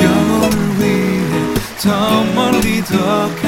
영혼을 위해 더 멀리 더 가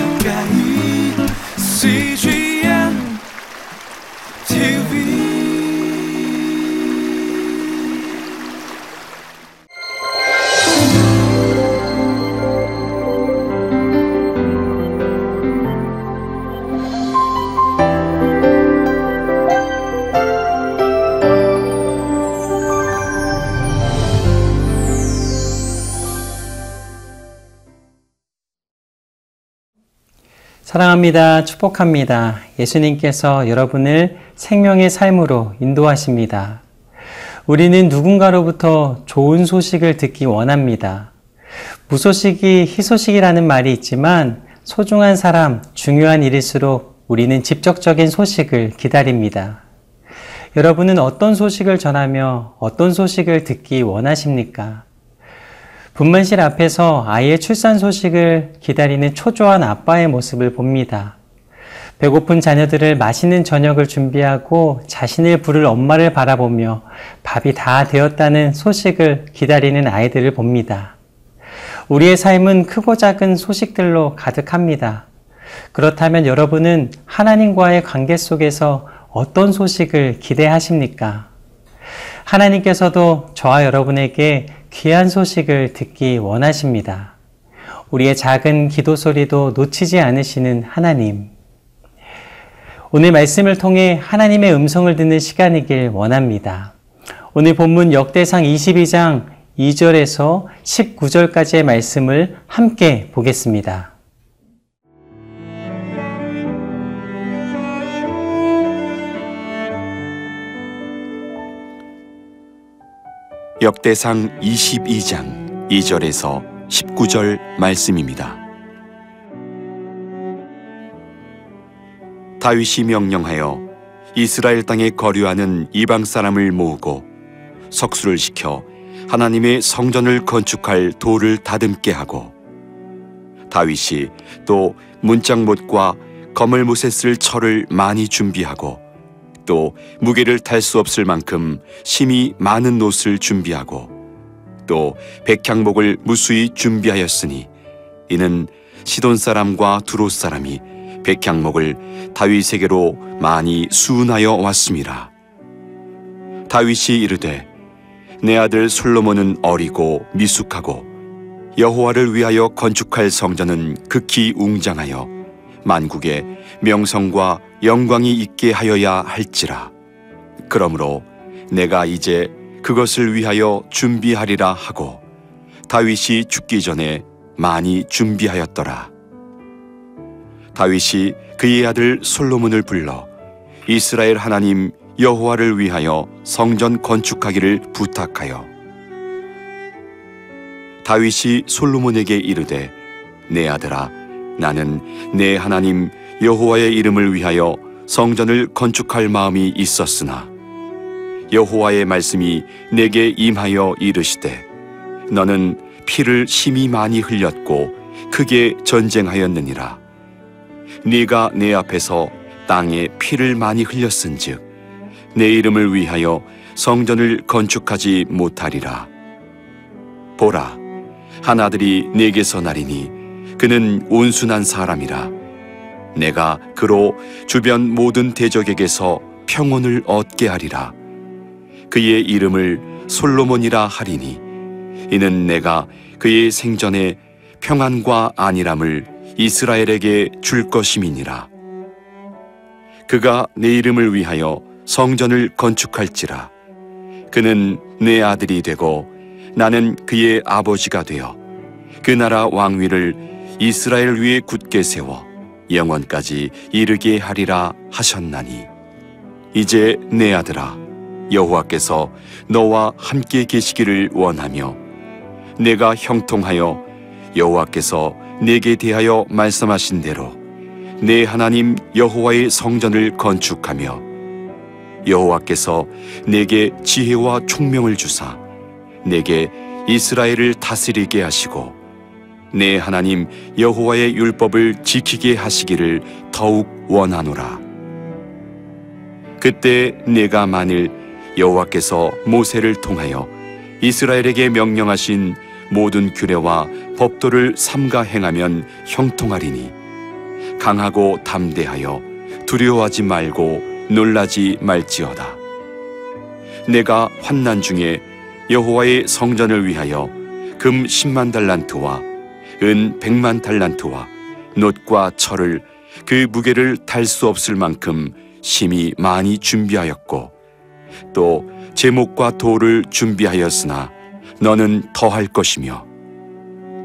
사랑합니다. 축복합니다. 예수님께서 여러분을 생명의 삶으로 인도하십니다. 우리는 누군가로부터 좋은 소식을 듣기 원합니다. 무소식이 희소식이라는 말이 있지만 소중한 사람, 중요한 일일수록 우리는 직접적인 소식을 기다립니다. 여러분은 어떤 소식을 전하며 어떤 소식을 듣기 원하십니까? 분만실 앞에서 아이의 출산 소식을 기다리는 초조한 아빠의 모습을 봅니다. 배고픈 자녀들을 맛있는 저녁을 준비하고 자신을 부를 엄마를 바라보며 밥이 다 되었다는 소식을 기다리는 아이들을 봅니다. 우리의 삶은 크고 작은 소식들로 가득합니다. 그렇다면 여러분은 하나님과의 관계 속에서 어떤 소식을 기대하십니까? 하나님께서도 저와 여러분에게 귀한 소식을 듣기 원하십니다. 우리의 작은 기도 소리도 놓치지 않으시는 하나님. 오늘 말씀을 통해 하나님의 음성을 듣는 시간이길 원합니다. 오늘 본문 역대상 22장 2절에서 19절까지의 말씀을 함께 보겠습니다. 역대상 22장 2절에서 19절 말씀입니다. 다윗이 명령하여 이스라엘 땅에 거류하는 이방 사람을 모으고 석수를 시켜 하나님의 성전을 건축할 돌을 다듬게 하고 다윗이 또 문짝못과 거물못에 쓸 철을 많이 준비하고 또 무게를 탈 수 없을 만큼 심히 많은 옷을 준비하고 또 백향목을 무수히 준비하였으니 이는 시돈 사람과 두롯 사람이 백향목을 다윗에게로 많이 수운하여 왔습니다. 다윗이 이르되 내 아들 솔로몬은 어리고 미숙하고 여호와를 위하여 건축할 성전은 극히 웅장하여 만국의 명성과 영광이 있게 하여야 할지라. 그러므로 내가 이제 그것을 위하여 준비하리라 하고 다윗이 죽기 전에 많이 준비하였더라. 다윗이 그의 아들 솔로몬을 불러 이스라엘 하나님 여호와를 위하여 성전 건축하기를 부탁하여 다윗이 솔로몬에게 이르되 내 아들아 나는 내 하나님 여호와의 이름을 위하여 성전을 건축할 마음이 있었으나 여호와의 말씀이 내게 임하여 이르시되 너는 피를 심히 많이 흘렸고 크게 전쟁하였느니라. 네가 내 앞에서 땅에 피를 많이 흘렸은즉 내 이름을 위하여 성전을 건축하지 못하리라. 보라 한 아들이 내게서 나리니 그는 온순한 사람이라 내가 그로 주변 모든 대적에게서 평온을 얻게 하리라. 그의 이름을 솔로몬이라 하리니 이는 내가 그의 생전에 평안과 안일함을 이스라엘에게 줄 것임이니라. 그가 내 이름을 위하여 성전을 건축할지라. 그는 내 아들이 되고 나는 그의 아버지가 되어 그 나라 왕위를 이스라엘 위에 굳게 세워 영원까지 이르게 하리라 하셨나니. 이제 내 아들아 여호와께서 너와 함께 계시기를 원하며 내가 형통하여 여호와께서 내게 대하여 말씀하신 대로 내 하나님 여호와의 성전을 건축하며 여호와께서 내게 지혜와 총명을 주사 내게 이스라엘을 다스리게 하시고 내 하나님 여호와의 율법을 지키게 하시기를 더욱 원하노라. 그때 내가 만일 여호와께서 모세를 통하여 이스라엘에게 명령하신 모든 규례와 법도를 삼가 행하면 형통하리니 강하고 담대하여 두려워하지 말고 놀라지 말지어다. 내가 환난 중에 여호와의 성전을 위하여 금 10만 달란트와 은 100만 달란트와 놋과 철을 그 무게를 달 수 없을 만큼 심히 많이 준비하였고 또 제목과 돌을 준비하였으나 너는 더할 것이며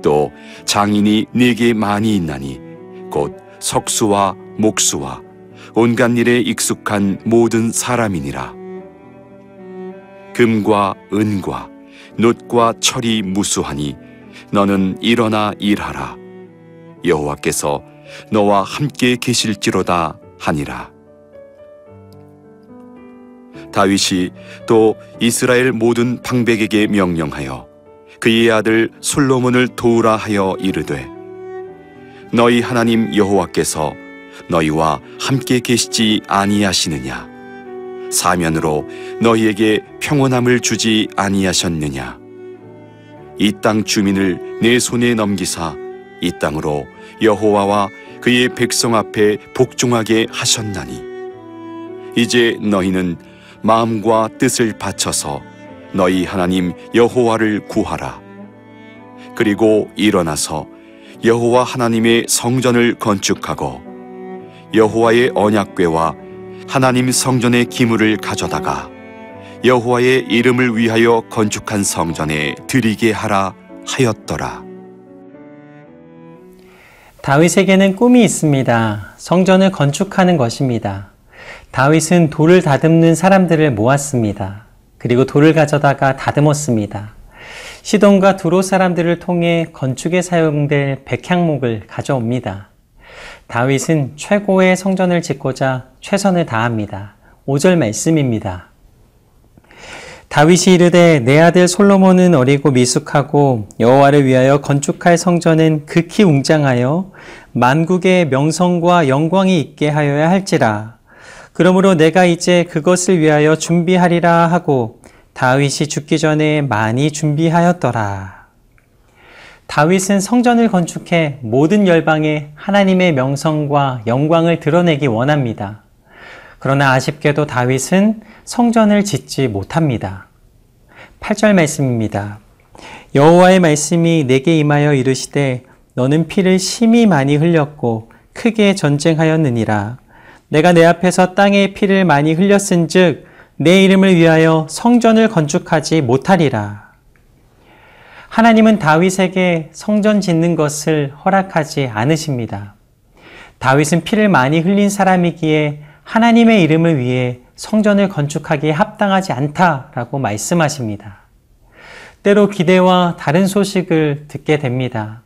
또 장인이 네게 많이 있나니 곧 석수와 목수와 온갖 일에 익숙한 모든 사람이니라. 금과 은과 놋과 철이 무수하니 너는 일어나 일하라. 여호와께서 너와 함께 계실지로다 하니라. 다윗이 또 이스라엘 모든 방백에게 명령하여 그의 아들 솔로몬을 도우라 하여 이르되 너희 하나님 여호와께서 너희와 함께 계시지 아니하시느냐? 사면으로 너희에게 평온함을 주지 아니하셨느냐 이 땅 주민을 내 손에 넘기사 이 땅으로 여호와와 그의 백성 앞에 복종하게 하셨나니 이제 너희는 마음과 뜻을 바쳐서 너희 하나님 여호와를 구하라. 그리고 일어나서 여호와 하나님의 성전을 건축하고 여호와의 언약궤와 하나님 성전의 기물을 가져다가 여호와의 이름을 위하여 건축한 성전에 드리게 하라 하였더라. 다윗에게는 꿈이 있습니다. 성전을 건축하는 것입니다. 다윗은 돌을 다듬는 사람들을 모았습니다. 그리고 돌을 가져다가 다듬었습니다. 시돈과 두로 사람들을 통해 건축에 사용될 백향목을 가져옵니다. 다윗은 최고의 성전을 짓고자 최선을 다합니다. 5절 말씀입니다. 다윗이 이르되 내 아들 솔로몬은 어리고 미숙하고 여호와를 위하여 건축할 성전은 극히 웅장하여 만국의 명성과 영광이 있게 하여야 할지라 그러므로 내가 이제 그것을 위하여 준비하리라 하고 다윗이 죽기 전에 많이 준비하였더라. 다윗은 성전을 건축해 모든 열방에 하나님의 명성과 영광을 드러내기 원합니다. 그러나 아쉽게도 다윗은 성전을 짓지 못합니다. 8절 말씀입니다. 여호와의 말씀이 내게 임하여 이르시되 너는 피를 심히 많이 흘렸고 크게 전쟁하였느니라. 내가 내 앞에서 땅에 피를 많이 흘렸은즉 내 이름을 위하여 성전을 건축하지 못하리라. 하나님은 다윗에게 성전 짓는 것을 허락하지 않으십니다. 다윗은 피를 많이 흘린 사람이기에 하나님의 이름을 위해 성전을 건축하기에 합당하지 않다라고 말씀하십니다. 때로 기대와 다른 소식을 듣게 됩니다.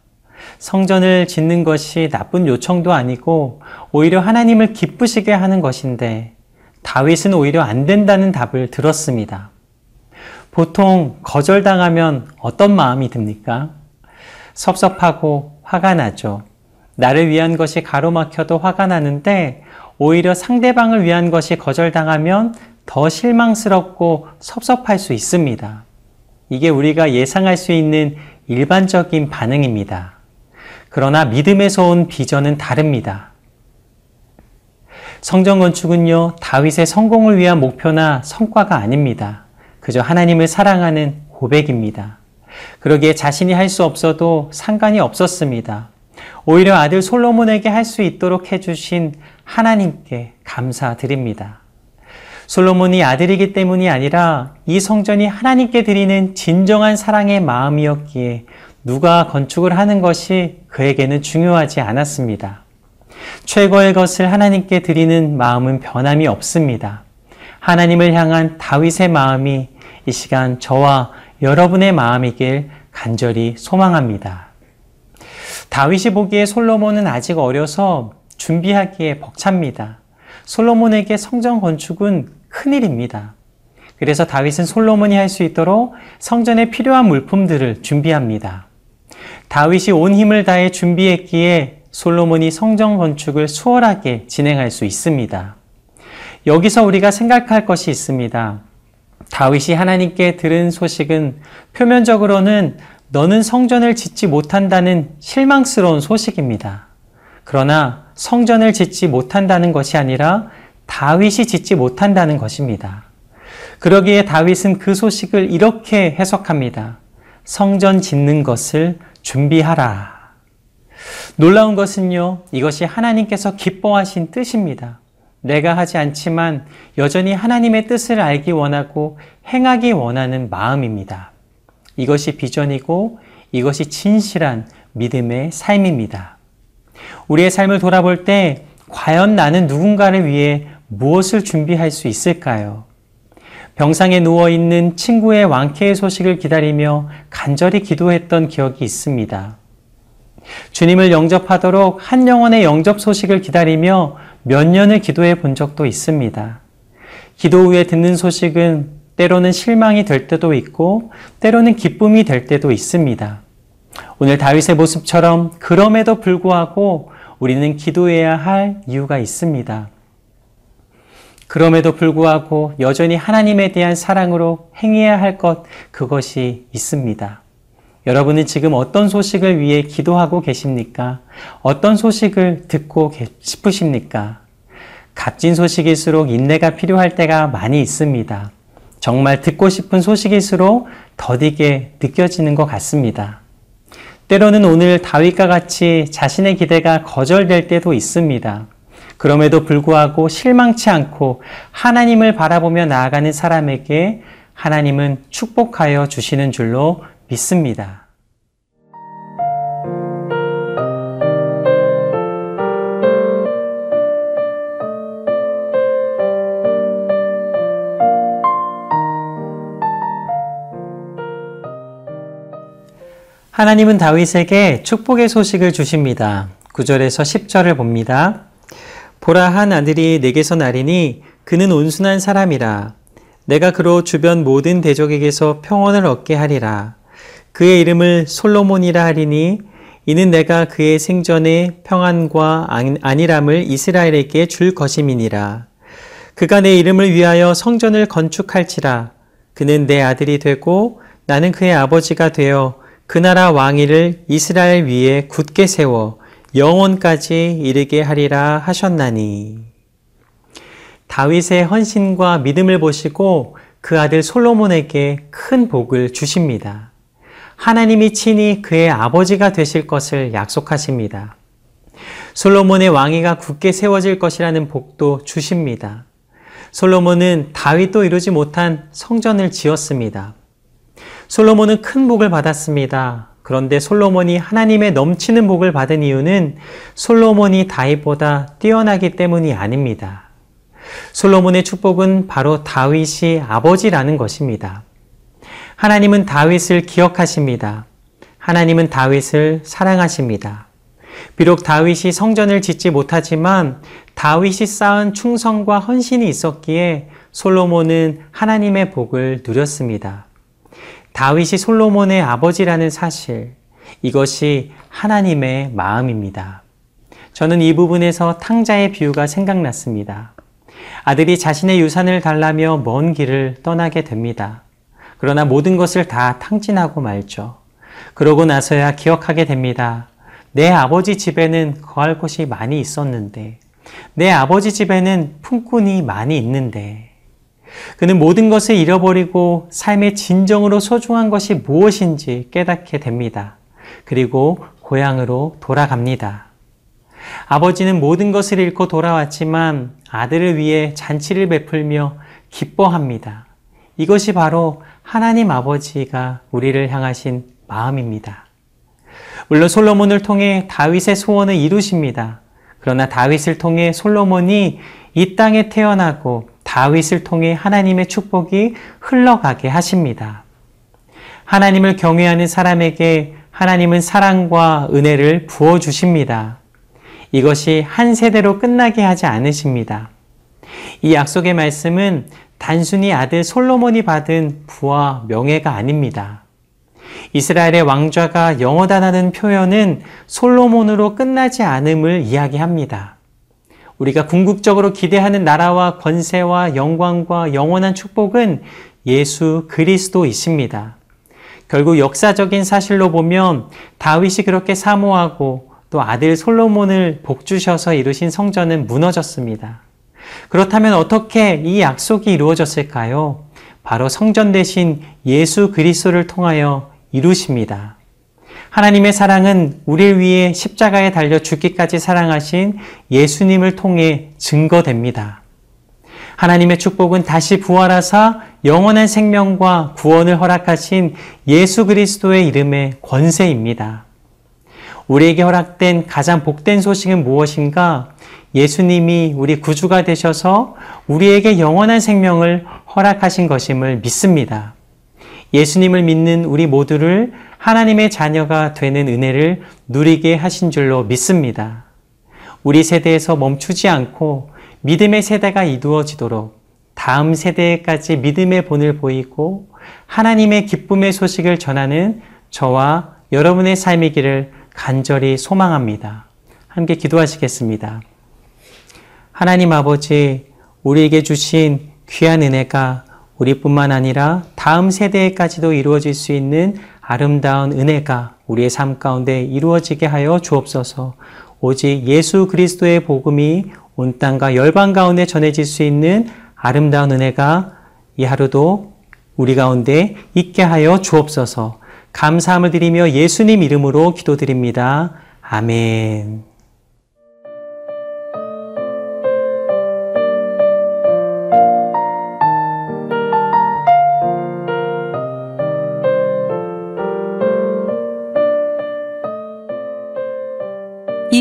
성전을 짓는 것이 나쁜 요청도 아니고 오히려 하나님을 기쁘시게 하는 것인데 다윗은 오히려 안 된다는 답을 들었습니다. 보통 거절당하면 어떤 마음이 듭니까? 섭섭하고 화가 나죠. 나를 위한 것이 가로막혀도 화가 나는데 오히려 상대방을 위한 것이 거절당하면 더 실망스럽고 섭섭할 수 있습니다. 이게 우리가 예상할 수 있는 일반적인 반응입니다. 그러나 믿음에서 온 비전은 다릅니다. 성전 건축은요, 다윗의 성공을 위한 목표나 성과가 아닙니다. 그저 하나님을 사랑하는 고백입니다. 그러기에 자신이 할 수 없어도 상관이 없었습니다. 오히려 아들 솔로몬에게 할 수 있도록 해주신 하나님께 감사드립니다. 솔로몬이 아들이기 때문이 아니라 이 성전이 하나님께 드리는 진정한 사랑의 마음이었기에 누가 건축을 하는 것이 그에게는 중요하지 않았습니다. 최고의 것을 하나님께 드리는 마음은 변함이 없습니다. 하나님을 향한 다윗의 마음이 이 시간 저와 여러분의 마음이길 간절히 소망합니다. 다윗이 보기에 솔로몬은 아직 어려서 준비하기에 벅찹니다. 솔로몬에게 성전 건축은 큰일입니다. 그래서 다윗은 솔로몬이 할 수 있도록 성전에 필요한 물품들을 준비합니다. 다윗이 온 힘을 다해 준비했기에 솔로몬이 성전 건축을 수월하게 진행할 수 있습니다. 여기서 우리가 생각할 것이 있습니다. 다윗이 하나님께 들은 소식은 표면적으로는 너는 성전을 짓지 못한다는 실망스러운 소식입니다. 그러나 성전을 짓지 못한다는 것이 아니라 다윗이 짓지 못한다는 것입니다. 그러기에 다윗은 그 소식을 이렇게 해석합니다. 성전 짓는 것을 준비하라. 놀라운 것은요, 이것이 하나님께서 기뻐하신 뜻입니다. 내가 하지 않지만 여전히 하나님의 뜻을 알기 원하고 행하기 원하는 마음입니다. 이것이 비전이고 이것이 진실한 믿음의 삶입니다. 우리의 삶을 돌아볼 때 과연 나는 누군가를 위해 무엇을 준비할 수 있을까요? 병상에 누워 있는 친구의 완쾌의 소식을 기다리며 간절히 기도했던 기억이 있습니다. 주님을 영접하도록 한 영혼의 영접 소식을 기다리며 몇 년을 기도해 본 적도 있습니다. 기도 후에 듣는 소식은 때로는 실망이 될 때도 있고 때로는 기쁨이 될 때도 있습니다. 오늘 다윗의 모습처럼 그럼에도 불구하고 우리는 기도해야 할 이유가 있습니다. 그럼에도 불구하고 여전히 하나님에 대한 사랑으로 행해야 할 것, 그것이 있습니다. 여러분은 지금 어떤 소식을 위해 기도하고 계십니까? 어떤 소식을 듣고 싶으십니까? 값진 소식일수록 인내가 필요할 때가 많이 있습니다. 정말 듣고 싶은 소식일수록 더디게 느껴지는 것 같습니다. 때로는 오늘 다윗과 같이 자신의 기대가 거절될 때도 있습니다. 그럼에도 불구하고 실망치 않고 하나님을 바라보며 나아가는 사람에게 하나님은 축복하여 주시는 줄로 믿습니다. 하나님은 다윗에게 축복의 소식을 주십니다. 9절에서 10절을 봅니다. 보라 한 아들이 내게서 나리니 그는 온순한 사람이라. 내가 그로 주변 모든 대적에게서 평온을 얻게 하리라. 그의 이름을 솔로몬이라 하리니 이는 내가 그의 생전에 평안과 안일함을 이스라엘에게 줄 것임이니라. 그가 내 이름을 위하여 성전을 건축할지라. 그는 내 아들이 되고 나는 그의 아버지가 되어 그 나라 왕위를 이스라엘 위에 굳게 세워 영원까지 이르게 하리라 하셨나니. 다윗의 헌신과 믿음을 보시고 그 아들 솔로몬에게 큰 복을 주십니다. 하나님이 친히 그의 아버지가 되실 것을 약속하십니다. 솔로몬의 왕위가 굳게 세워질 것이라는 복도 주십니다. 솔로몬은 다윗도 이루지 못한 성전을 지었습니다. 솔로몬은 큰 복을 받았습니다. 그런데 솔로몬이 하나님의 넘치는 복을 받은 이유는 솔로몬이 다윗보다 뛰어나기 때문이 아닙니다. 솔로몬의 축복은 바로 다윗이 아버지라는 것입니다. 하나님은 다윗을 기억하십니다. 하나님은 다윗을 사랑하십니다. 비록 다윗이 성전을 짓지 못하지만 다윗이 쌓은 충성과 헌신이 있었기에 솔로몬은 하나님의 복을 누렸습니다. 다윗이 솔로몬의 아버지라는 사실, 이것이 하나님의 마음입니다. 저는 이 부분에서 탕자의 비유가 생각났습니다. 아들이 자신의 유산을 달라며 먼 길을 떠나게 됩니다. 그러나 모든 것을 다 탕진하고 말죠. 그러고 나서야 기억하게 됩니다. 내 아버지 집에는 거할 곳이 많이 있었는데, 내 아버지 집에는 품꾼이 많이 있는데, 그는 모든 것을 잃어버리고 삶의 진정으로 소중한 것이 무엇인지 깨닫게 됩니다. 그리고 고향으로 돌아갑니다. 아버지는 모든 것을 잃고 돌아왔지만 아들을 위해 잔치를 베풀며 기뻐합니다. 이것이 바로 하나님 아버지가 우리를 향하신 마음입니다. 물론 솔로몬을 통해 다윗의 소원을 이루십니다. 그러나 다윗을 통해 솔로몬이 이 땅에 태어나고 다윗을 통해 하나님의 축복이 흘러가게 하십니다. 하나님을 경외하는 사람에게 하나님은 사랑과 은혜를 부어 주십니다. 이것이 한 세대로 끝나게 하지 않으십니다. 이 약속의 말씀은 단순히 아들 솔로몬이 받은 부와 명예가 아닙니다. 이스라엘의 왕좌가 영원하다는 표현은 솔로몬으로 끝나지 않음을 이야기합니다. 우리가 궁극적으로 기대하는 나라와 권세와 영광과 영원한 축복은 예수 그리스도이십니다. 결국 역사적인 사실로 보면 다윗이 그렇게 사모하고 또 아들 솔로몬을 복주셔서 이루신 성전은 무너졌습니다. 그렇다면 어떻게 이 약속이 이루어졌을까요? 바로 성전 대신 예수 그리스도를 통하여 이루십니다. 하나님의 사랑은 우리를 위해 십자가에 달려 죽기까지 사랑하신 예수님을 통해 증거됩니다. 하나님의 축복은 다시 부활하사 영원한 생명과 구원을 허락하신 예수 그리스도의 이름의 권세입니다. 우리에게 허락된 가장 복된 소식은 무엇인가? 예수님이 우리 구주가 되셔서 우리에게 영원한 생명을 허락하신 것임을 믿습니다. 예수님을 믿는 우리 모두를 하나님의 자녀가 되는 은혜를 누리게 하신 줄로 믿습니다. 우리 세대에서 멈추지 않고 믿음의 세대가 이루어지도록 다음 세대까지 믿음의 본을 보이고 하나님의 기쁨의 소식을 전하는 저와 여러분의 삶이기를 간절히 소망합니다. 함께 기도하시겠습니다. 하나님 아버지, 우리에게 주신 귀한 은혜가 우리뿐만 아니라 다음 세대까지도 이루어질 수 있는 아름다운 은혜가 우리의 삶 가운데 이루어지게 하여 주옵소서. 오직 예수 그리스도의 복음이 온 땅과 열방 가운데 전해질 수 있는 아름다운 은혜가 이 하루도 우리 가운데 있게 하여 주옵소서. 감사함을 드리며 예수님 이름으로 기도드립니다. 아멘.